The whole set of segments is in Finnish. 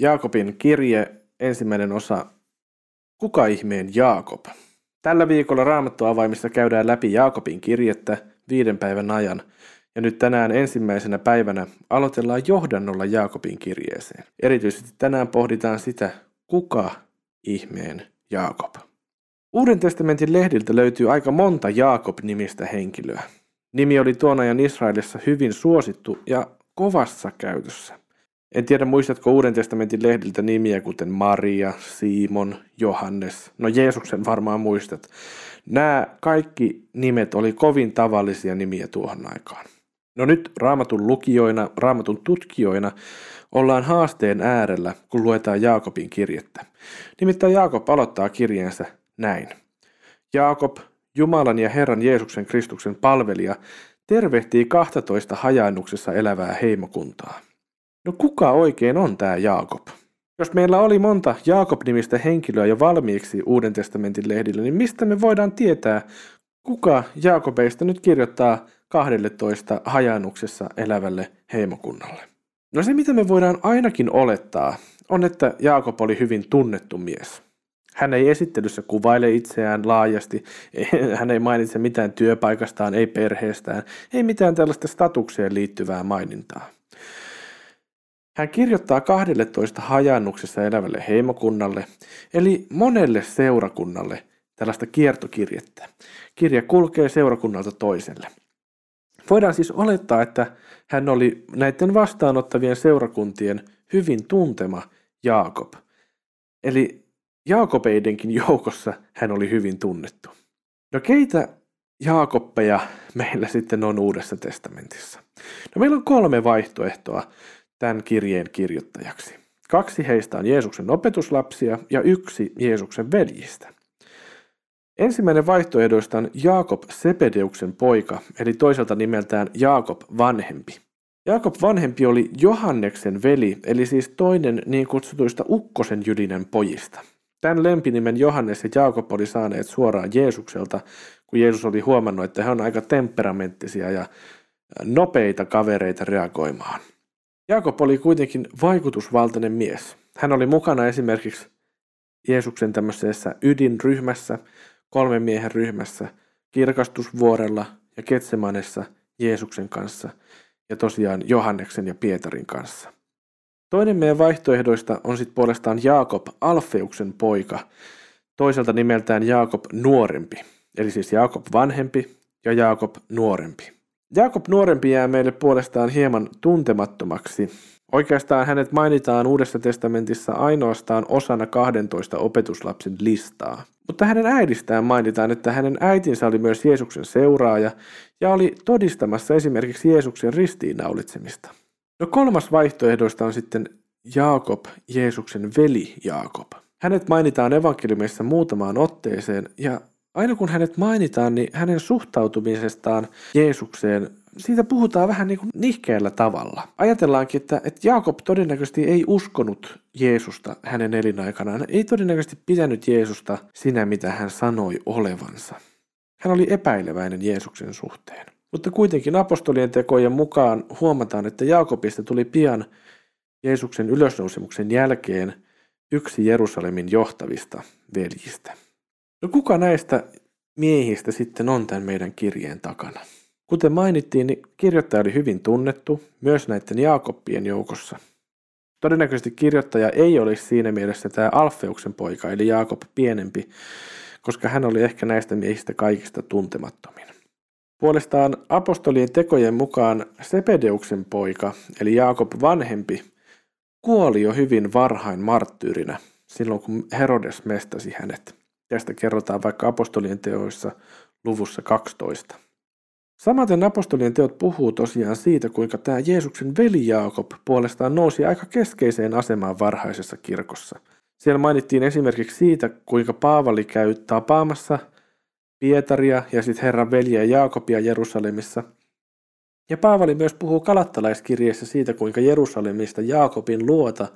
Jaakobin kirje, ensimmäinen osa. Kuka ihmeen Jaakob? Tällä viikolla Raamattuavaimissa käydään läpi Jaakobin kirjettä viiden päivän ajan. Ja nyt tänään ensimmäisenä päivänä aloitellaan johdannolla Jaakobin kirjeeseen. Erityisesti tänään pohditaan sitä, kuka ihmeen Jaakob. Uuden testamentin lehdiltä löytyy aika monta Jaakob-nimistä henkilöä. Nimi oli tuon ajan Israelissa hyvin suosittu ja kovassa käytössä. En tiedä muistatko Uuden testamentin lehdiltä nimiä kuten Maria, Simon, Johannes. No Jeesuksen varmaan muistat. Nämä kaikki nimet oli kovin tavallisia nimiä tuohon aikaan. No nyt raamatun lukijoina, raamatun tutkijoina ollaan haasteen äärellä, kun luetaan Jaakobin kirjettä. Nimittäin Jaakob aloittaa kirjeensä näin. Jaakob, Jumalan ja Herran Jeesuksen Kristuksen palvelija, tervehtii 12 hajainnuksessa elävää heimokuntaa. No kuka oikein on tämä Jaakob? Jos meillä oli monta Jaakob-nimistä henkilöä jo valmiiksi Uuden testamentin lehdillä, niin mistä me voidaan tietää, kuka Jaakobeista nyt kirjoittaa 12 hajannuksessa elävälle heimokunnalle? No se, mitä me voidaan ainakin olettaa, on, että Jaakob oli hyvin tunnettu mies. Hän ei esittelyssä kuvaile itseään laajasti, hän ei mainitse mitään työpaikastaan, ei perheestään, ei mitään tällaista statukseen liittyvää mainintaa. Hän kirjoittaa 12 hajannuksessa elävälle heimokunnalle, eli monelle seurakunnalle tällaista kiertokirjettä. Kirja kulkee seurakunnalta toiselle. Voidaan siis olettaa, että hän oli näiden vastaanottavien seurakuntien hyvin tuntema Jaakob. Eli Jaakobeidenkin joukossa hän oli hyvin tunnettu. No keitä Jaakoppeja meillä sitten on Uudessa testamentissa? No meillä on kolme vaihtoehtoa tämän kirjeen kirjoittajaksi. Kaksi heistä on Jeesuksen opetuslapsia ja yksi Jeesuksen veljistä. Ensimmäinen vaihtoehdoista on Jaakob Sepedeuksen poika, eli toiselta nimeltään Jaakob vanhempi. Jaakob vanhempi oli Johanneksen veli, eli siis toinen niin kutsutuista ukkosen jylinen pojista. Tämän lempinimen Johannes ja Jaakob oli saaneet suoraan Jeesukselta, kun Jeesus oli huomannut, että he on aika temperamenttisia ja nopeita kavereita reagoimaan. Jaakob oli kuitenkin vaikutusvaltainen mies. Hän oli mukana esimerkiksi Jeesuksen tämmöisessä ydinryhmässä, kolmen miehen ryhmässä, kirkastusvuorella ja Ketsemanessa Jeesuksen kanssa ja tosiaan Johanneksen ja Pietarin kanssa. Toinen meidän vaihtoehdoista on sitten puolestaan Jaakob Alfeuksen poika, toiselta nimeltään Jaakob nuorempi, eli siis Jaakob vanhempi ja Jaakob nuorempi. Jaakob nuorempi jää meille puolestaan hieman tuntemattomaksi. Oikeastaan hänet mainitaan Uudessa testamentissa ainoastaan osana 12 opetuslapsen listaa. Mutta hänen äidistään mainitaan, että hänen äitinsä oli myös Jeesuksen seuraaja ja oli todistamassa esimerkiksi Jeesuksen ristiinnaulitsemista. No kolmas vaihtoehdoista on sitten Jaakob, Jeesuksen veli Jaakob. Hänet mainitaan evankeliumissa muutamaan otteeseen ja aina kun hänet mainitaan, niin hänen suhtautumisestaan Jeesukseen, siitä puhutaan vähän niin kuin nihkeällä tavalla. Ajatellaankin, että, että Jaakob todennäköisesti ei uskonut Jeesusta hänen elinaikanaan. Ei todennäköisesti pitänyt Jeesusta sinä, mitä hän sanoi olevansa. Hän oli epäileväinen Jeesuksen suhteen. Mutta kuitenkin apostolien tekojen mukaan huomataan, että Jaakobista tuli pian Jeesuksen ylösnousemuksen jälkeen yksi Jerusalemin johtavista veljistä. No kuka näistä miehistä sitten on tämän meidän kirjeen takana? Kuten mainittiin, niin kirjoittaja oli hyvin tunnettu myös näiden Jaakoppien joukossa. Todennäköisesti kirjoittaja ei olisi siinä mielessä tämä Alfeuksen poika, eli Jaakob pienempi, koska hän oli ehkä näistä miehistä kaikista tuntemattomin. Puolestaan apostolien tekojen mukaan Sepedeuksen poika, eli Jaakob vanhempi, kuoli jo hyvin varhain marttyyrinä, silloin kun Herodes mestasi hänet. Tästä kerrotaan vaikka apostolien teoissa luvussa 12. Samaten apostolien teot puhuu tosiaan siitä, kuinka tämä Jeesuksen veli Jaakob puolestaan nousi aika keskeiseen asemaan varhaisessa kirkossa. Siellä mainittiin esimerkiksi siitä, kuinka Paavali käy tapaamassa Pietaria ja sitten Herran veljeä Jaakobia Jerusalemissa. Ja Paavali myös puhuu kalattalaiskirjeessä siitä, kuinka Jerusalemista Jaakobin luota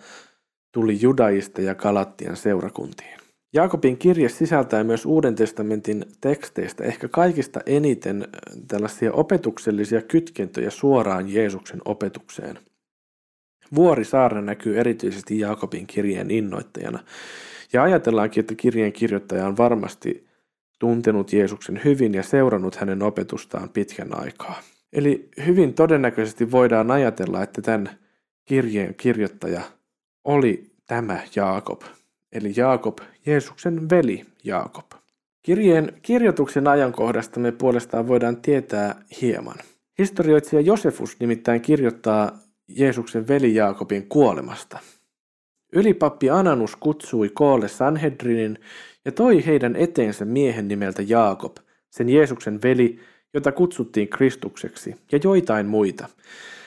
tuli judaista ja Galattian seurakuntiin. Jaakobin kirje sisältää myös Uuden testamentin teksteistä ehkä kaikista eniten tällaisia opetuksellisia kytkentöjä suoraan Jeesuksen opetukseen. Vuorisaarna näkyy erityisesti Jaakobin kirjeen innoittajana. Ja ajatellaankin, että kirjeen kirjoittaja on varmasti tuntenut Jeesuksen hyvin ja seurannut hänen opetustaan pitkän aikaa. Eli hyvin todennäköisesti voidaan ajatella, että tämän kirjeen kirjoittaja oli tämä Jaakob, eli Jaakob, Jeesuksen veli Jaakob. Kirjeen kirjoituksen ajankohdasta me puolestaan voidaan tietää hieman. Historioitsija Josefus nimittäin kirjoittaa Jeesuksen veli Jaakobin kuolemasta. Ylipappi Ananus kutsui koolle Sanhedrinin ja toi heidän eteensä miehen nimeltä Jaakob, sen Jeesuksen veli, jota kutsuttiin Kristukseksi, ja joitain muita.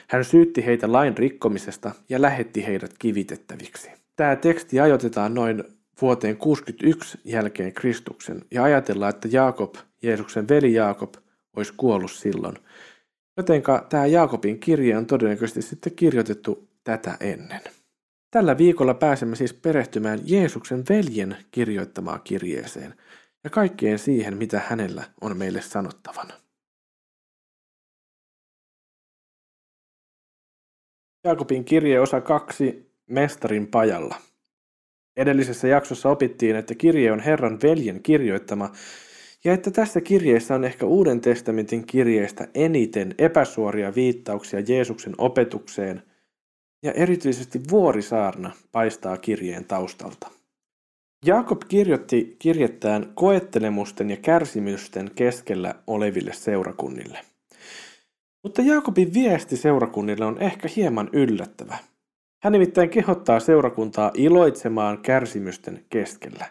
Hän syytti heitä lain rikkomisesta ja lähetti heidät kivitettäviksi. Tämä teksti ajoitetaan noin vuoteen 61 jälkeen Kristuksen ja ajatellaan, että Jaakob, Jeesuksen veli Jaakob, olisi kuollut silloin. Jotenka tämä Jaakobin kirje on todennäköisesti sitten kirjoitettu tätä ennen. Tällä viikolla pääsemme siis perehtymään Jeesuksen veljen kirjoittamaan kirjeeseen ja kaikkeen siihen, mitä hänellä on meille sanottavana. Jaakobin kirje osa 2 Mestarin pajalla. Edellisessä jaksossa opittiin, että kirje on Herran veljen kirjoittama ja että tässä kirjeessä on ehkä Uuden testamentin kirjeestä eniten epäsuoria viittauksia Jeesuksen opetukseen ja erityisesti vuorisaarna paistaa kirjeen taustalta. Jaakob kirjoitti kirjettään koettelemusten ja kärsimysten keskellä oleville seurakunnille. Mutta Jaakobin viesti seurakunnille on ehkä hieman yllättävä – hän nimittäin kehottaa seurakuntaa iloitsemaan kärsimysten keskellä.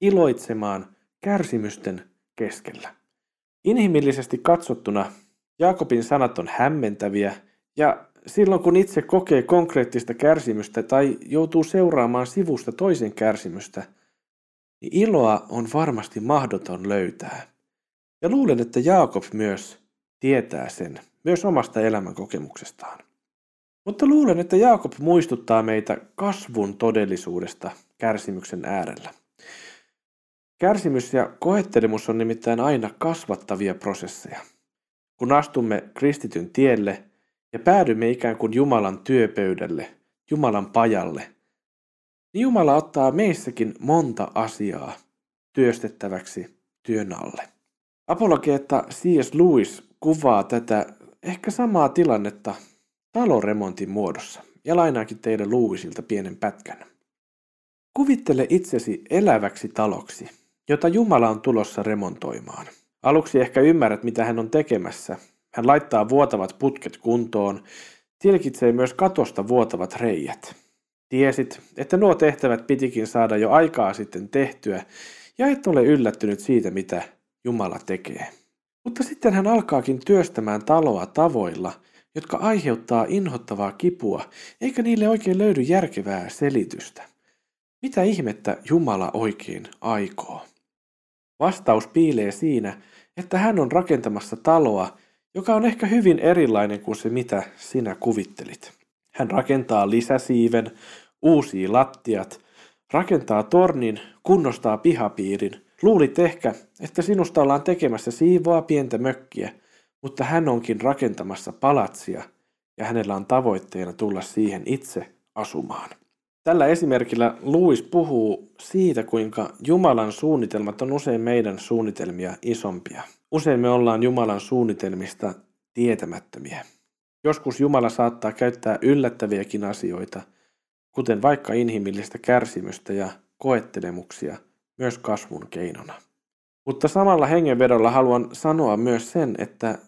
Iloitsemaan kärsimysten keskellä. Inhimillisesti katsottuna Jaakobin sanat on hämmentäviä ja silloin kun itse kokee konkreettista kärsimystä tai joutuu seuraamaan sivusta toisen kärsimystä, niin iloa on varmasti mahdoton löytää. Ja luulen, että Jaakob myös tietää sen, myös omasta elämänkokemuksestaan. Mutta luulen, että Jaakob muistuttaa meitä kasvun todellisuudesta kärsimyksen äärellä. Kärsimys ja koettelemus on nimittäin aina kasvattavia prosesseja. Kun astumme kristityn tielle ja päädymme ikään kuin Jumalan työpöydälle, Jumalan pajalle, niin Jumala ottaa meissäkin monta asiaa työstettäväksi työn alle. Apologeetta C.S. Lewis kuvaa tätä ehkä samaa tilannetta taloremontin muodossa, ja lainaankin teille Luuvisilta pienen pätkän. Kuvittele itsesi eläväksi taloksi, jota Jumala on tulossa remontoimaan. Aluksi ehkä ymmärrät, mitä hän on tekemässä. Hän laittaa vuotavat putket kuntoon, tilkitsee myös katosta vuotavat reijät. Tiesit, että nuo tehtävät pitikin saada jo aikaa sitten tehtyä, ja et ole yllättynyt siitä, mitä Jumala tekee. Mutta sitten hän alkaakin työstämään taloa tavoilla, jotka aiheuttaa inhottavaa kipua, eikä niille oikein löydy järkevää selitystä. Mitä ihmettä Jumala oikein aikoo? Vastaus piilee siinä, että hän on rakentamassa taloa, joka on ehkä hyvin erilainen kuin se, mitä sinä kuvittelit. Hän rakentaa lisäsiiven, uusii lattiat, rakentaa tornin, kunnostaa pihapiirin. Luulit ehkä, että sinusta ollaan tekemässä siivoa pientä mökkiä, mutta hän onkin rakentamassa palatsia ja hänellä on tavoitteena tulla siihen itse asumaan. Tällä esimerkillä Louis puhuu siitä, kuinka Jumalan suunnitelmat on usein meidän suunnitelmia isompia. Usein me ollaan Jumalan suunnitelmista tietämättömiä. Joskus Jumala saattaa käyttää yllättäviäkin asioita, kuten vaikka inhimillistä kärsimystä ja koettelemuksia, myös kasvun keinona. Mutta samalla hengenvedolla haluan sanoa myös sen, että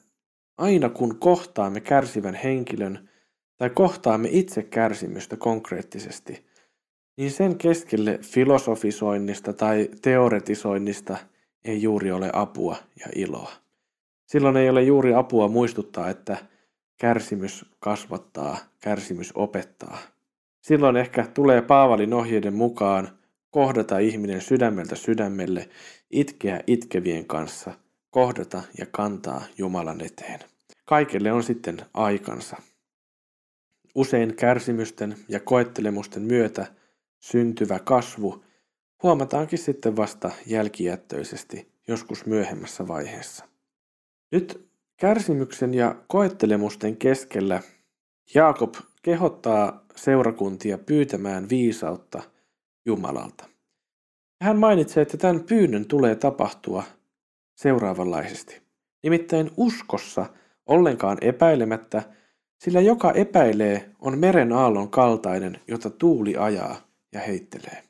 Aina kun kohtaamme kärsivän henkilön tai kohtaamme itse kärsimystä konkreettisesti, niin sen keskelle filosofisoinnista tai teoretisoinnista ei juuri ole apua ja iloa. Silloin ei ole juuri apua muistuttaa, että kärsimys kasvattaa, kärsimys opettaa. Silloin ehkä tulee Paavalin ohjeiden mukaan kohdata ihminen sydämeltä sydämelle, itkeä itkevien kanssa – kohdata ja kantaa Jumalan eteen. Kaikelle on sitten aikansa. Usein kärsimysten ja koettelemusten myötä syntyvä kasvu huomataankin sitten vasta jälkijättöisesti joskus myöhemmässä vaiheessa. Nyt kärsimyksen ja koettelemusten keskellä Jaakob kehottaa seurakuntia pyytämään viisautta Jumalalta. Hän mainitsee, että tämän pyynnön tulee tapahtua seuraavanlaisesti. Nimittäin uskossa ollenkaan epäilemättä, sillä joka epäilee on meren aallon kaltainen, jota tuuli ajaa ja heittelee.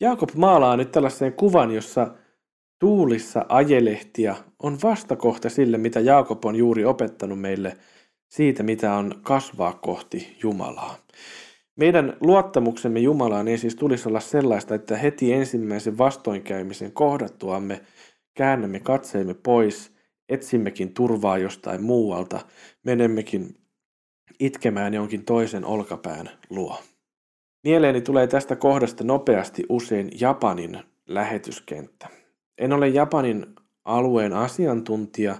Jaakob maalaa nyt tällaisen kuvan, jossa tuulissa ajelehtia on vastakohta sille, mitä Jaakob on juuri opettanut meille siitä, mitä on kasvaa kohti Jumalaa. Meidän luottamuksemme Jumalaan ei siis tulisi olla sellaista, että heti ensimmäisen vastoinkäymisen kohdattuamme käännämme katseemme pois, etsimmekin turvaa jostain muualta, menemmekin itkemään jonkin toisen olkapään luo. Mieleeni tulee tästä kohdasta nopeasti usein Japanin lähetyskenttä. En ole Japanin alueen asiantuntija,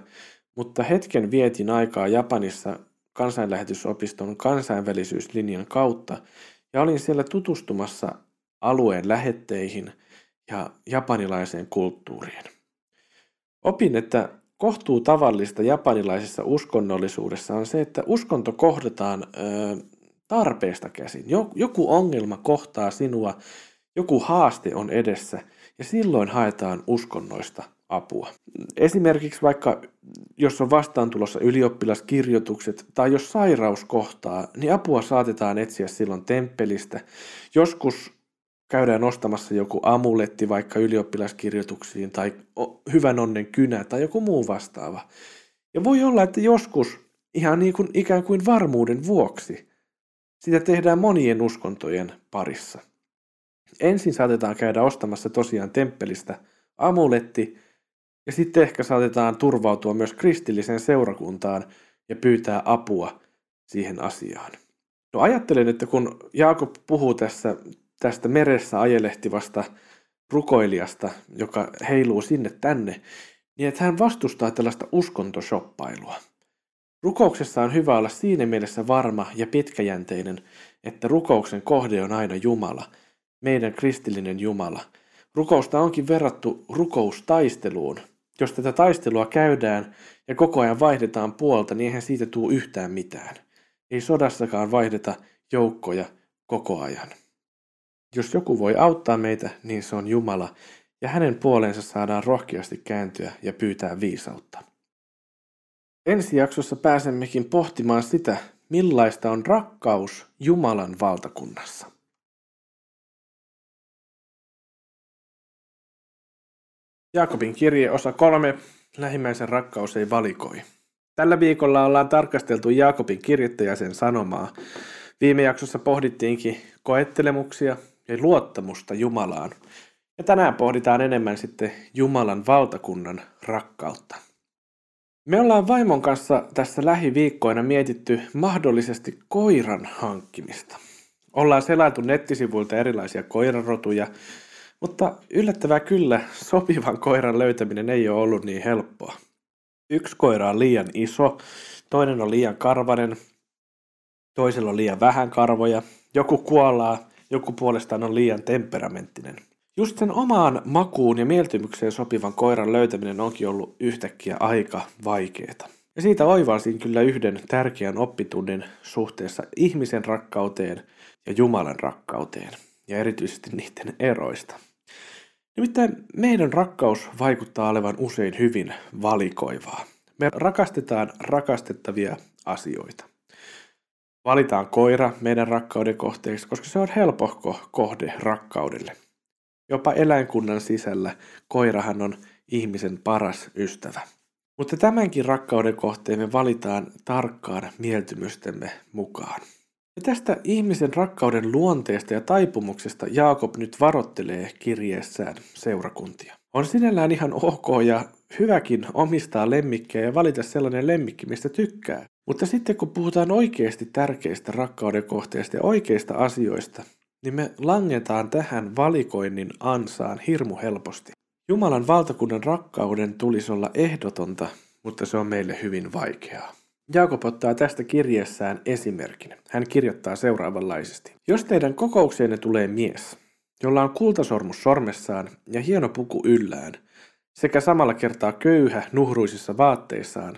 mutta hetken vietin aikaa Japanissa kansainlähetysopiston kansainvälisyyslinjan kautta ja olin siellä tutustumassa alueen lähetteihin ja japanilaiseen kulttuuriin. Opin, että kohtuu tavallista japanilaisessa uskonnollisuudessa on se, että uskonto kohdataan ö, tarpeesta käsin. Joku ongelma kohtaa sinua, joku haaste on edessä ja silloin haetaan uskonnoista apua. Esimerkiksi vaikka jos on vastaantulossa ylioppilaskirjoitukset tai jos sairaus kohtaa, niin apua saatetaan etsiä silloin temppelistä. Joskus käydään ostamassa joku amuletti vaikka ylioppilaskirjoituksiin tai hyvän onnen kynä tai joku muu vastaava. Ja voi olla, että joskus ihan niin kuin ikään kuin varmuuden vuoksi sitä tehdään monien uskontojen parissa. Ensin saatetaan käydä ostamassa tosiaan temppelistä amuletti ja sitten ehkä saatetaan turvautua myös kristilliseen seurakuntaan ja pyytää apua siihen asiaan. No ajattelen, että kun Jaakob puhuu tässä tästä meressä ajelehtivasta rukoilijasta, joka heiluu sinne tänne, niin että hän vastustaa tällaista uskontosoppailua. Rukouksessa on hyvä olla siinä mielessä varma ja pitkäjänteinen, että rukouksen kohde on aina Jumala, meidän kristillinen Jumala. Rukousta onkin verrattu rukoustaisteluun. Jos tätä taistelua käydään ja koko ajan vaihdetaan puolta, niin eihän siitä tule yhtään mitään. Ei sodassakaan vaihdeta joukkoja koko ajan. Jos joku voi auttaa meitä, niin se on Jumala, ja hänen puoleensa saadaan rohkeasti kääntyä ja pyytää viisautta. Ensi jaksossa pääsemmekin pohtimaan sitä, millaista on rakkaus Jumalan valtakunnassa. Jaakobin kirje osa kolme. Lähimmäisen rakkaus ei valikoi. Tällä viikolla ollaan tarkasteltu Jaakobin kirjettä ja sen sanomaa. Viime jaksossa pohdittiinkin koettelemuksia ja luottamusta Jumalaan. Ja tänään pohditaan enemmän sitten Jumalan valtakunnan rakkautta. Me ollaan vaimon kanssa tässä lähiviikkoina mietitty mahdollisesti koiran hankkimista. Ollaan selailtu nettisivuilta erilaisia koirarotuja, mutta yllättävää kyllä sopivan koiran löytäminen ei ole ollut niin helppoa. Yksi koira on liian iso, toinen on liian karvanen, toisella on liian vähän karvoja, joku kuolaa joku puolestaan on liian temperamenttinen. Just sen omaan makuun ja mieltymykseen sopivan koiran löytäminen onkin ollut yhtäkkiä aika vaikeeta. Ja siitä oivalsin kyllä yhden tärkeän oppitunnin suhteessa ihmisen rakkauteen ja Jumalan rakkauteen, ja erityisesti niiden eroista. Nimittäin meidän rakkaus vaikuttaa olevan usein hyvin valikoivaa. Me rakastetaan rakastettavia asioita. Valitaan koira meidän rakkauden kohteeksi, koska se on helpohko kohde rakkaudelle. Jopa eläinkunnan sisällä koirahan on ihmisen paras ystävä. Mutta tämänkin rakkauden kohteen me valitaan tarkkaan mieltymystemme mukaan. Ja tästä ihmisen rakkauden luonteesta ja taipumuksesta Jaakob nyt varottelee kirjeessään seurakuntia. On sinällään ihan ok ja hyväkin omistaa lemmikkejä ja valita sellainen lemmikki, mistä tykkää. Mutta sitten kun puhutaan oikeasti tärkeistä rakkauden kohteista ja oikeista asioista, niin me langetaan tähän valikoinnin ansaan hirmu helposti. Jumalan valtakunnan rakkauden tulisi olla ehdotonta, mutta se on meille hyvin vaikeaa. Jaakob ottaa tästä kirjeessään esimerkin. Hän kirjoittaa seuraavanlaisesti. Jos teidän kokoukseenne tulee mies, jolla on kultasormus sormessaan ja hieno puku yllään, sekä samalla kertaa köyhä nuhruisissa vaatteissaan,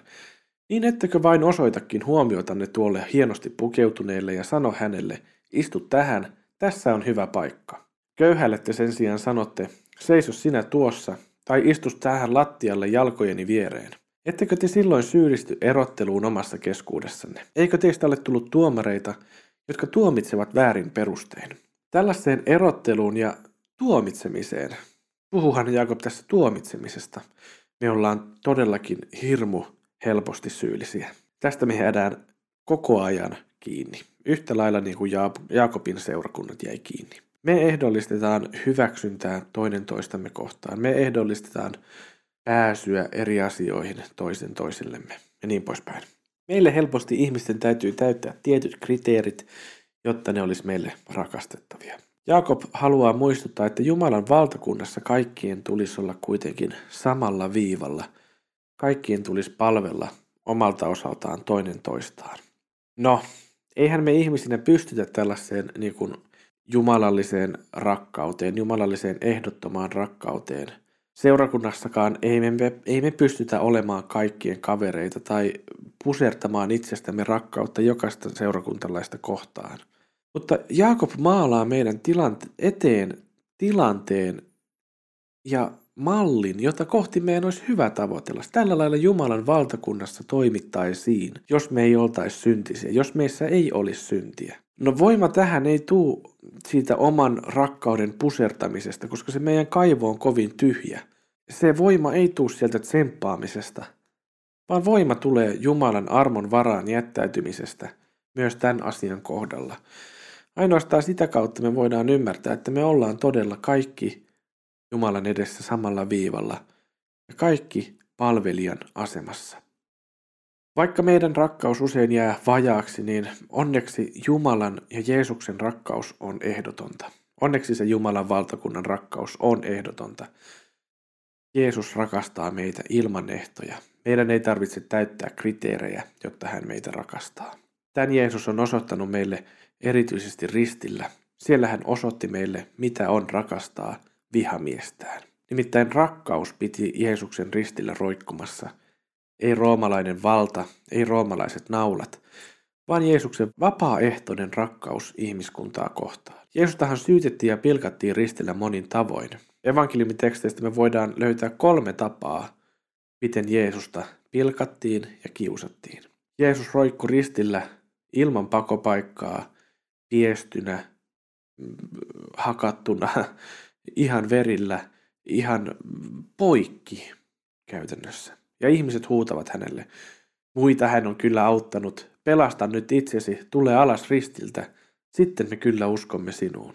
Niin ettekö vain osoitakin huomiotanne tuolle hienosti pukeutuneelle ja sano hänelle, istu tähän, tässä on hyvä paikka. Köyhälle te sen sijaan sanotte, seiso sinä tuossa, tai istus tähän lattialle jalkojeni viereen. Ettekö te silloin syyllisty erotteluun omassa keskuudessanne? Eikö teistä ole tullut tuomareita, jotka tuomitsevat väärin perustein? Tällaiseen erotteluun ja tuomitsemiseen, puhuhan Jaakob tässä tuomitsemisesta, me ollaan todellakin hirmu helposti syyllisiä. Tästä me jäädään koko ajan kiinni. Yhtä lailla niin kuin Jaakobin seurakunnat jäi kiinni. Me ehdollistetaan hyväksyntää toinen toistamme kohtaan. Me ehdollistetaan pääsyä eri asioihin toisen toisillemme ja niin poispäin. Meille helposti ihmisten täytyy täyttää tietyt kriteerit, jotta ne olisi meille rakastettavia. Jaakob haluaa muistuttaa, että Jumalan valtakunnassa kaikkien tulisi olla kuitenkin samalla viivalla. Kaikkien tulisi palvella omalta osaltaan toinen toistaan. No, eihän me ihmisinä pystytä tällaiseen niin kuin jumalalliseen rakkauteen, jumalalliseen ehdottomaan rakkauteen. Seurakunnassakaan ei me, ei me pystytä olemaan kaikkien kavereita tai pusertamaan itsestämme rakkautta jokaista seurakuntalaista kohtaan. Mutta Jaakob maalaa meidän tilante- eteen tilanteen ja mallin, jota kohti meidän olisi hyvä tavoitella. Tällä lailla Jumalan valtakunnassa toimittaisiin, jos me ei oltaisi syntisiä, jos meissä ei olisi syntiä. No voima tähän ei tule siitä oman rakkauden pusertamisesta, koska se meidän kaivo on kovin tyhjä. Se voima ei tule sieltä tsemppaamisesta, vaan voima tulee Jumalan armon varaan jättäytymisestä myös tämän asian kohdalla. Ainoastaan sitä kautta me voidaan ymmärtää, että me ollaan todella kaikki Jumalan edessä samalla viivalla ja kaikki palvelijan asemassa. Vaikka meidän rakkaus usein jää vajaaksi, niin onneksi Jumalan ja Jeesuksen rakkaus on ehdotonta. Onneksi se Jumalan valtakunnan rakkaus on ehdotonta. Jeesus rakastaa meitä ilman ehtoja. Meidän ei tarvitse täyttää kriteerejä, jotta hän meitä rakastaa. Tämän Jeesus on osoittanut meille erityisesti ristillä. Siellä hän osoitti meille, mitä on rakastaa vihamiestään. Nimittäin rakkaus piti Jeesuksen ristillä roikkumassa. Ei roomalainen valta, ei roomalaiset naulat, vaan Jeesuksen vapaaehtoinen rakkaus ihmiskuntaa kohtaan. Jeesustahan syytettiin ja pilkattiin ristillä monin tavoin. Evankeliumiteksteistä me voidaan löytää kolme tapaa, miten Jeesusta pilkattiin ja kiusattiin. Jeesus roikku ristillä ilman pakopaikkaa, piestynä, hakattuna, ihan verillä, ihan poikki käytännössä. Ja ihmiset huutavat hänelle. Muita hän on kyllä auttanut. Pelasta nyt itsesi, tule alas ristiltä, sitten me kyllä uskomme sinuun.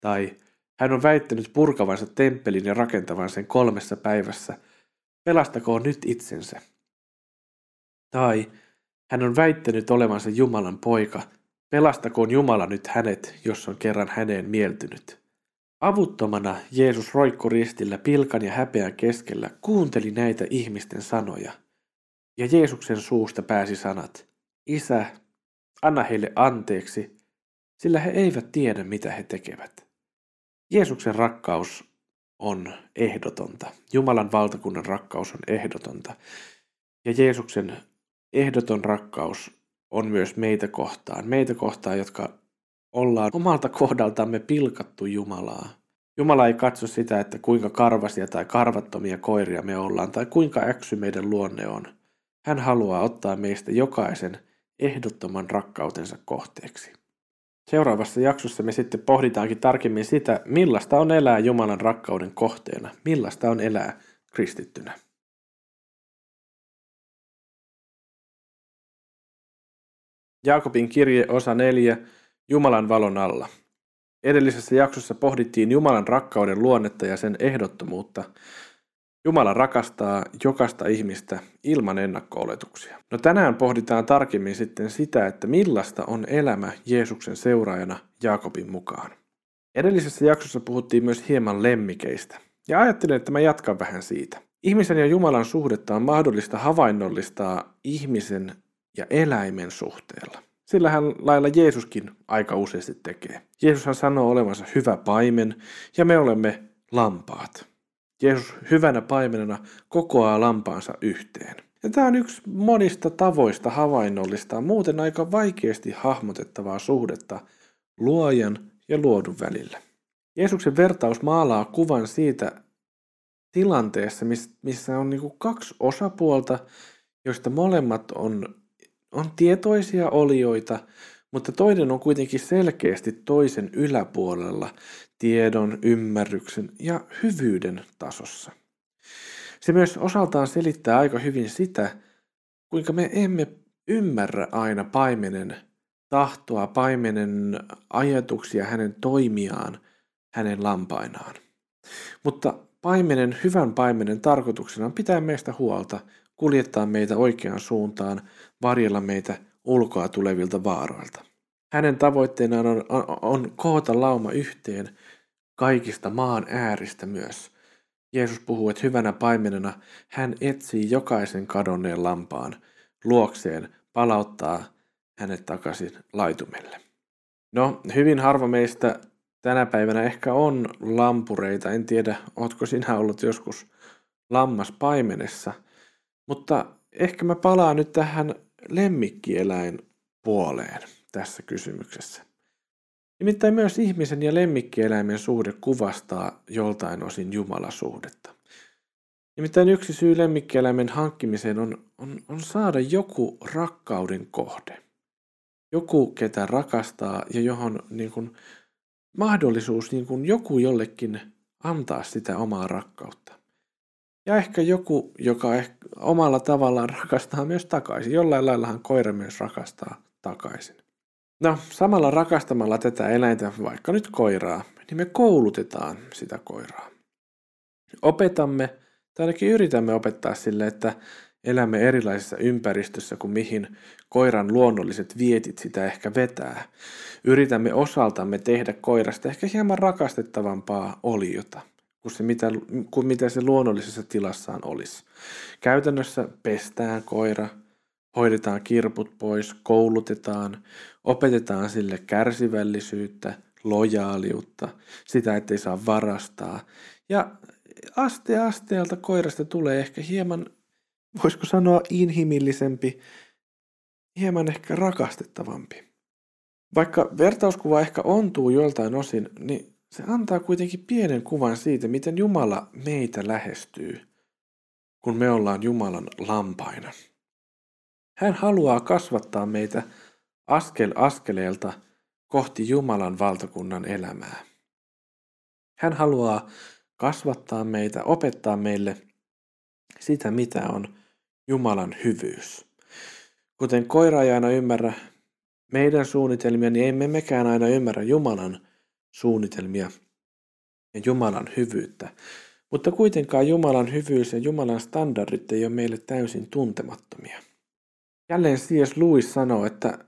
Tai hän on väittänyt purkavansa temppelin ja rakentavan sen kolmessa päivässä. Pelastakoon nyt itsensä. Tai hän on väittänyt olevansa Jumalan poika. Pelastakoon Jumala nyt hänet, jos on kerran häneen mieltynyt. Avuttomana Jeesus roikku ristillä pilkan ja häpeän keskellä, kuunteli näitä ihmisten sanoja. Ja Jeesuksen suusta pääsi sanat, Isä, anna heille anteeksi, sillä he eivät tiedä mitä he tekevät. Jeesuksen rakkaus on ehdotonta. Jumalan valtakunnan rakkaus on ehdotonta. Ja Jeesuksen ehdoton rakkaus on myös meitä kohtaan. Meitä kohtaan, jotka ollaan omalta kohdaltamme pilkattu Jumalaa. Jumala ei katso sitä, että kuinka karvasia tai karvattomia koiria me ollaan tai kuinka äksy meidän luonne on. Hän haluaa ottaa meistä jokaisen ehdottoman rakkautensa kohteeksi. Seuraavassa jaksossa me sitten pohditaankin tarkemmin sitä, millaista on elää Jumalan rakkauden kohteena, millaista on elää kristittynä. Jaakobin kirje osa 4, Jumalan valon alla. Edellisessä jaksossa pohdittiin Jumalan rakkauden luonnetta ja sen ehdottomuutta. Jumala rakastaa jokaista ihmistä ilman ennakko-oletuksia. No tänään pohditaan tarkemmin sitten sitä, että millaista on elämä Jeesuksen seuraajana Jaakobin mukaan. Edellisessä jaksossa puhuttiin myös hieman lemmikeistä. Ja ajattelin, että mä jatkan vähän siitä. Ihmisen ja Jumalan suhdetta on mahdollista havainnollistaa ihmisen ja eläimen suhteella. Sillähän lailla Jeesuskin aika useasti tekee. Jeesushan sanoo olevansa hyvä paimen ja me olemme lampaat. Jeesus hyvänä paimenena kokoaa lampaansa yhteen. Ja tämä on yksi monista tavoista havainnollistaa muuten aika vaikeasti hahmotettavaa suhdetta luojan ja luodun välillä. Jeesuksen vertaus maalaa kuvan siitä tilanteessa, missä on niin kaksi osapuolta, joista molemmat on, on tietoisia olioita, mutta toinen on kuitenkin selkeästi toisen yläpuolella tiedon, ymmärryksen ja hyvyyden tasossa. Se myös osaltaan selittää aika hyvin sitä, kuinka me emme ymmärrä aina paimenen tahtoa, paimenen ajatuksia, hänen toimiaan, hänen lampainaan. Mutta paimenen, hyvän paimenen tarkoituksena on pitää meistä huolta, kuljettaa meitä oikeaan suuntaan, varjella meitä ulkoa tulevilta vaaroilta. Hänen tavoitteenaan on, on, on koota lauma yhteen kaikista maan ääristä myös. Jeesus puhuu, että hyvänä paimenena hän etsii jokaisen kadonneen lampaan luokseen, palauttaa hänet takaisin laitumelle. No, hyvin harva meistä tänä päivänä ehkä on lampureita. En tiedä, ootko sinä ollut joskus lammas paimenessa. Mutta ehkä mä palaan nyt tähän lemmikkieläin puoleen tässä kysymyksessä. Nimittäin myös ihmisen ja lemmikkieläimen suhde kuvastaa joltain osin Jumalasuhdetta. Nimittäin yksi syy lemmikkieläimen hankkimiseen on, on, on saada joku rakkauden kohde. Joku, ketä rakastaa ja johon niin kuin, mahdollisuus niin kuin joku jollekin antaa sitä omaa rakkautta. Ja ehkä joku, joka ehkä omalla tavallaan rakastaa myös takaisin. Jollain laillahan koira myös rakastaa takaisin. No, samalla rakastamalla tätä eläintä, vaikka nyt koiraa, niin me koulutetaan sitä koiraa. Opetamme, tai ainakin yritämme opettaa sille, että elämme erilaisessa ympäristössä kuin mihin koiran luonnolliset vietit sitä ehkä vetää. Yritämme osaltamme tehdä koirasta ehkä hieman rakastettavampaa oliota kuin, se, mitä, kuin mitä se luonnollisessa tilassaan olisi. Käytännössä pestään koira, hoidetaan kirput pois, koulutetaan, opetetaan sille kärsivällisyyttä, lojaaliutta, sitä, ettei saa varastaa. Ja aste asteelta koirasta tulee ehkä hieman, voisiko sanoa, inhimillisempi, hieman ehkä rakastettavampi. Vaikka vertauskuva ehkä ontuu joltain osin, niin se antaa kuitenkin pienen kuvan siitä, miten Jumala meitä lähestyy, kun me ollaan Jumalan lampaina. Hän haluaa kasvattaa meitä askel askeleelta kohti Jumalan valtakunnan elämää. Hän haluaa kasvattaa meitä, opettaa meille sitä, mitä on Jumalan hyvyys. Kuten koira ei aina ymmärrä meidän suunnitelmia, niin emme mekään aina ymmärrä Jumalan suunnitelmia ja Jumalan hyvyyttä. Mutta kuitenkaan Jumalan hyvyys ja Jumalan standardit ei ole meille täysin tuntemattomia. Jälleen C.S. Lewis sanoo, että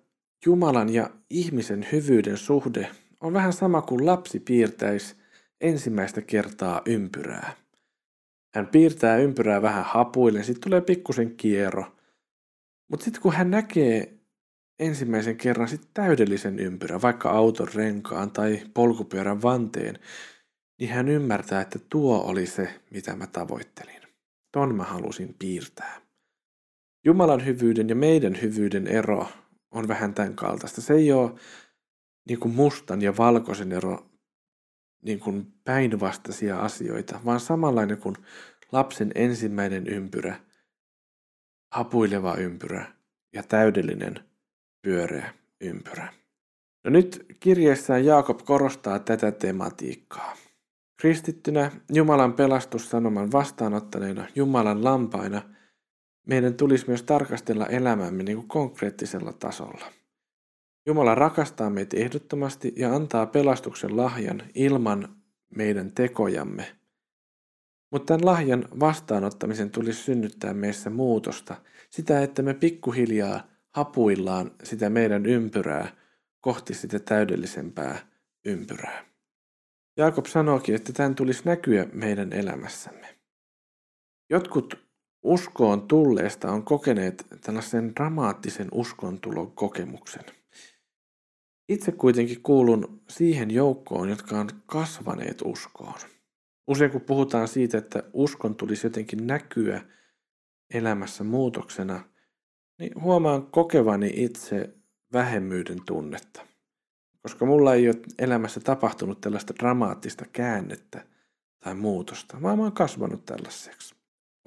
Jumalan ja ihmisen hyvyyden suhde on vähän sama kuin lapsi piirtäisi ensimmäistä kertaa ympyrää. Hän piirtää ympyrää vähän hapuillen, sitten tulee pikkusen kierro. Mutta sitten kun hän näkee ensimmäisen kerran sit täydellisen ympyrän, vaikka auton renkaan tai polkupyörän vanteen, niin hän ymmärtää, että tuo oli se, mitä mä tavoittelin. Ton mä halusin piirtää. Jumalan hyvyyden ja meidän hyvyyden ero on vähän tämän kaltaista. Se ei ole niin kuin mustan ja valkoisen ero niin kuin päinvastaisia asioita, vaan samanlainen kuin lapsen ensimmäinen ympyrä, hapuileva ympyrä ja täydellinen pyöreä ympyrä. No nyt kirjeessään Jaakob korostaa tätä tematiikkaa. Kristittynä Jumalan pelastussanoman vastaanottaneena Jumalan lampaina – meidän tulisi myös tarkastella elämämme niin kuin konkreettisella tasolla. Jumala rakastaa meitä ehdottomasti ja antaa pelastuksen lahjan ilman meidän tekojamme. Mutta tämän lahjan vastaanottamisen tulisi synnyttää meissä muutosta, sitä että me pikkuhiljaa hapuillaan sitä meidän ympyrää kohti sitä täydellisempää ympyrää. Jaakob sanookin, että tämän tulisi näkyä meidän elämässämme. Jotkut uskoon tulleesta on kokeneet tällaisen dramaattisen uskontulon kokemuksen. Itse kuitenkin kuulun siihen joukkoon, jotka on kasvaneet uskoon. Usein kun puhutaan siitä, että uskon tulisi jotenkin näkyä elämässä muutoksena, niin huomaan kokevani itse vähemmyyden tunnetta. Koska mulla ei ole elämässä tapahtunut tällaista dramaattista käännettä tai muutosta, vaan mä oon kasvanut tällaiseksi.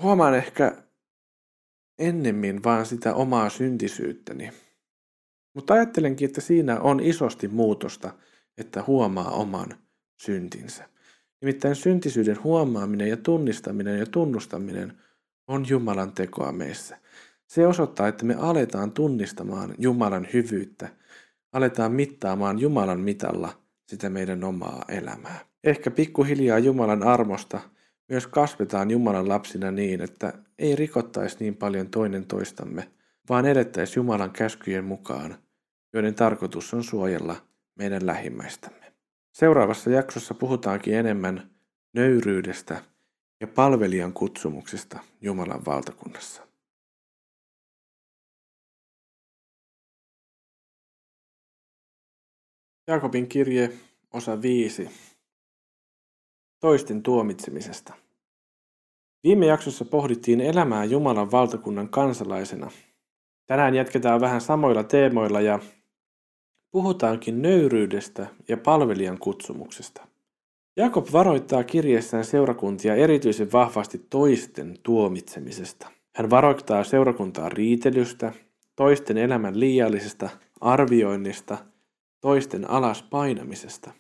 Huomaan ehkä ennemmin vaan sitä omaa syntisyyttäni. Mutta ajattelenkin, että siinä on isosti muutosta, että huomaa oman syntinsä. Nimittäin syntisyyden huomaaminen ja tunnistaminen ja tunnustaminen on Jumalan tekoa meissä. Se osoittaa, että me aletaan tunnistamaan Jumalan hyvyyttä, aletaan mittaamaan Jumalan mitalla sitä meidän omaa elämää. Ehkä pikkuhiljaa Jumalan armosta myös kasvetaan Jumalan lapsina niin, että ei rikottaisi niin paljon toinen toistamme, vaan elettäisi Jumalan käskyjen mukaan, joiden tarkoitus on suojella meidän lähimmäistämme. Seuraavassa jaksossa puhutaankin enemmän nöyryydestä ja palvelijan kutsumuksesta Jumalan valtakunnassa. Jaakobin kirje, osa 5. Toisten tuomitsemisesta. Viime jaksossa pohdittiin elämää Jumalan valtakunnan kansalaisena. Tänään jatketaan vähän samoilla teemoilla ja puhutaankin nöyryydestä ja palvelijan kutsumuksesta. Jakob varoittaa kirjeessään seurakuntia erityisen vahvasti toisten tuomitsemisesta. Hän varoittaa seurakuntaa riitelystä, toisten elämän liiallisesta arvioinnista, toisten alas painamisesta.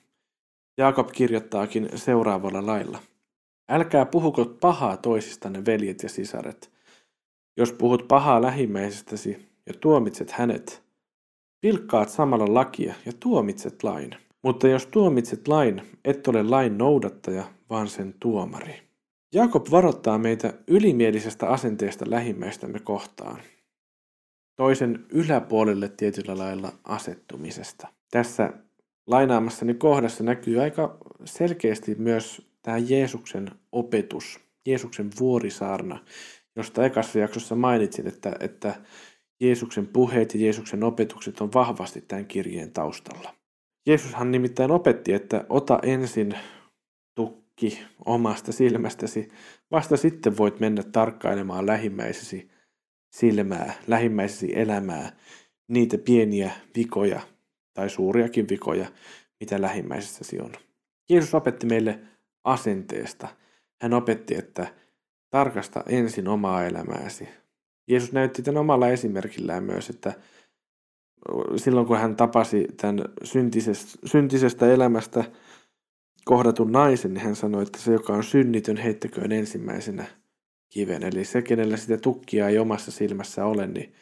Jaakob kirjoittaakin seuraavalla lailla. Älkää puhuko pahaa toisistanne, veljet ja sisaret. Jos puhut pahaa lähimmäisestäsi ja tuomitset hänet, pilkkaat samalla lakia ja tuomitset lain. Mutta jos tuomitset lain, et ole lain noudattaja, vaan sen tuomari. Jakob varoittaa meitä ylimielisestä asenteesta lähimmäistämme kohtaan. Toisen yläpuolelle tietyllä lailla asettumisesta. Tässä lainaamassani kohdassa näkyy aika selkeästi myös tämä Jeesuksen opetus, Jeesuksen vuorisaarna, josta ekassa jaksossa mainitsin, että, että Jeesuksen puheet ja Jeesuksen opetukset on vahvasti tämän kirjeen taustalla. Jeesushan nimittäin opetti, että ota ensin tukki omasta silmästäsi, vasta sitten voit mennä tarkkailemaan lähimmäisesi silmää, lähimmäisesi elämää, niitä pieniä vikoja tai suuriakin vikoja, mitä lähimmäisessäsi on. Jeesus opetti meille asenteesta. Hän opetti, että tarkasta ensin omaa elämääsi. Jeesus näytti tämän omalla esimerkillään myös, että silloin kun hän tapasi tämän syntisestä, syntisestä elämästä kohdatun naisen, niin hän sanoi, että se, joka on synnitön, heittäköön ensimmäisenä kiven. Eli se, kenellä sitä tukkia ei omassa silmässä ole, niin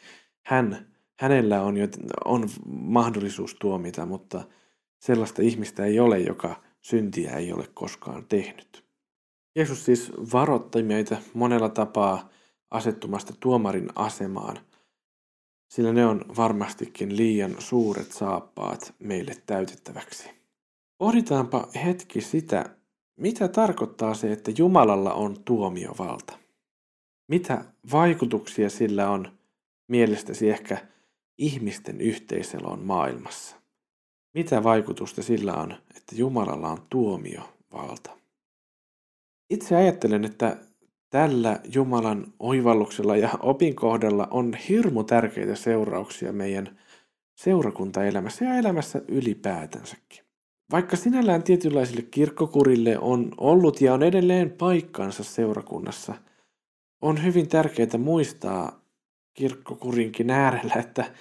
hän, hänellä on, on mahdollisuus tuomita, mutta sellaista ihmistä ei ole, joka syntiä ei ole koskaan tehnyt. Jeesus siis varoitti meitä monella tapaa asettumasta tuomarin asemaan, sillä ne on varmastikin liian suuret saappaat meille täytettäväksi. Pohditaanpa hetki sitä, mitä tarkoittaa se, että Jumalalla on tuomiovalta. Mitä vaikutuksia sillä on mielestäsi ehkä ihmisten yhteiselon maailmassa? Mitä vaikutusta sillä on, että Jumalalla on tuomiovalta? Itse ajattelen, että tällä Jumalan oivalluksella ja opinkohdalla on hirmu tärkeitä seurauksia meidän seurakuntaelämässä ja elämässä ylipäätänsäkin. Vaikka sinällään tietynlaisille kirkkokurille on ollut ja on edelleen paikkansa seurakunnassa, on hyvin tärkeää muistaa kirkkokurinkin äärellä, että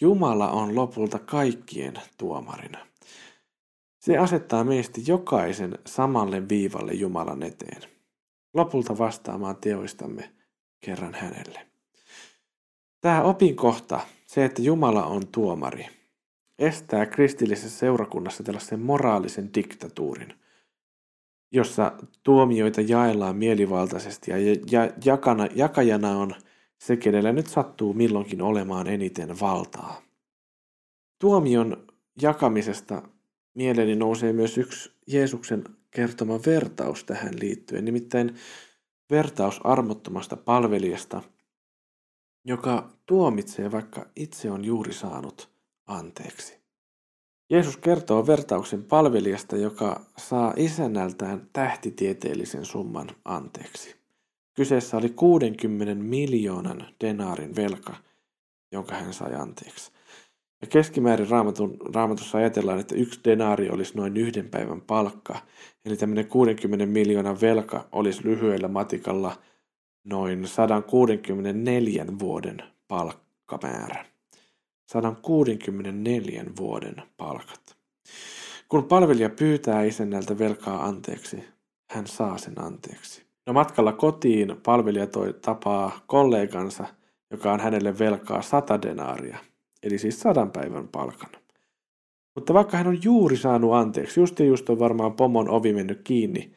Jumala on lopulta kaikkien tuomarina. Se asettaa meistä jokaisen samalle viivalle Jumalan eteen lopulta vastaamaan teoistamme kerran hänelle. Tämä opinkohta, se, että Jumala on tuomari, estää kristillisessä seurakunnassa tällaisen moraalisen diktatuurin, jossa tuomioita jaellaan mielivaltaisesti ja, ja jakana, jakajana on se, kenellä nyt sattuu milloinkin olemaan eniten valtaa. Tuomion jakamisesta mieleeni nousee myös yksi Jeesuksen kertoma vertaus tähän liittyen, nimittäin vertaus armottomasta palvelijasta, joka tuomitsee, vaikka itse on juuri saanut anteeksi. Jeesus kertoo vertauksen palvelijasta, joka saa isännältään tähtitieteellisen summan anteeksi. Kyseessä oli 60 miljoonan denaarin velka, jonka hän sai anteeksi. Ja keskimäärin raamatun, raamatussa ajatellaan, että yksi denaari olisi noin yhden päivän palkka. Eli tämmöinen 60 miljoonan velka olisi lyhyellä matikalla noin 164 vuoden palkkamäärä. 164 vuoden palkat. Kun palvelija pyytää isännältä velkaa anteeksi, hän saa sen anteeksi. No matkalla kotiin palvelija toi tapaa kollegansa, joka on hänelle velkaa sata denaaria, eli siis sadan päivän palkan. Mutta vaikka hän on juuri saanut anteeksi, just just on varmaan pomon ovi mennyt kiinni,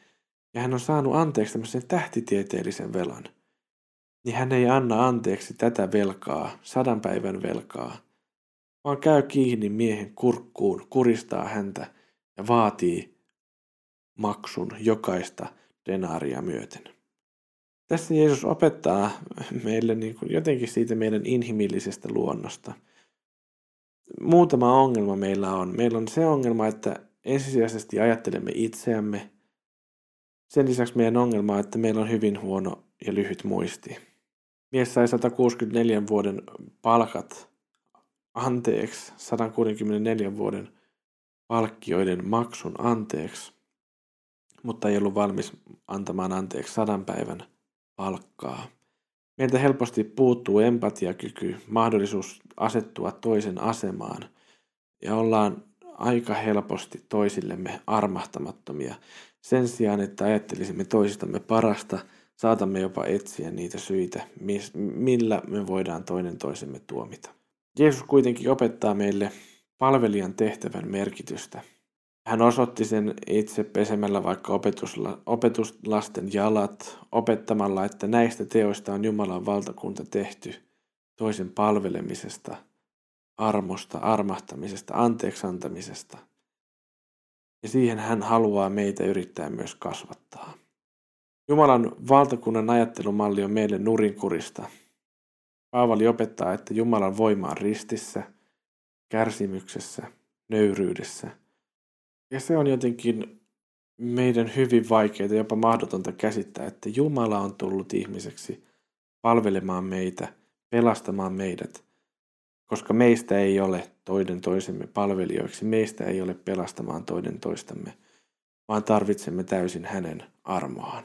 ja hän on saanut anteeksi tämmöisen tähtitieteellisen velan, niin hän ei anna anteeksi tätä velkaa, sadan päivän velkaa, vaan käy kiinni miehen kurkkuun, kuristaa häntä ja vaatii maksun jokaista denaaria myöten. Tässä Jeesus opettaa meille niin kuin jotenkin siitä meidän inhimillisestä luonnosta. Muutama ongelma meillä on. Meillä on se ongelma, että ensisijaisesti ajattelemme itseämme. Sen lisäksi meidän ongelma on, että meillä on hyvin huono ja lyhyt muisti. Mies sai 164 vuoden palkat anteeksi, 164 vuoden palkkioiden maksun anteeksi, mutta ei ollut valmis antamaan anteeksi sadan päivän palkkaa. Meiltä helposti puuttuu empatiakyky, mahdollisuus asettua toisen asemaan ja ollaan aika helposti toisillemme armahtamattomia. Sen sijaan, että ajattelisimme toisistamme parasta, saatamme jopa etsiä niitä syitä, millä me voidaan toinen toisemme tuomita. Jeesus kuitenkin opettaa meille palvelijan tehtävän merkitystä. Hän osoitti sen itse pesemällä vaikka opetusla, opetuslasten jalat, opettamalla, että näistä teoista on Jumalan valtakunta tehty toisen palvelemisesta, armosta, armahtamisesta, anteeksiantamisesta. Ja siihen hän haluaa meitä yrittää myös kasvattaa. Jumalan valtakunnan ajattelumalli on meille nurinkurista. Paavali opettaa, että Jumalan voima on ristissä, kärsimyksessä, nöyryydessä – ja se on jotenkin meidän hyvin vaikeaa, jopa mahdotonta käsittää, että Jumala on tullut ihmiseksi palvelemaan meitä, pelastamaan meidät, koska meistä ei ole toinen toisemme palvelijoiksi, meistä ei ole pelastamaan toinen toistamme, vaan tarvitsemme täysin hänen armoaan.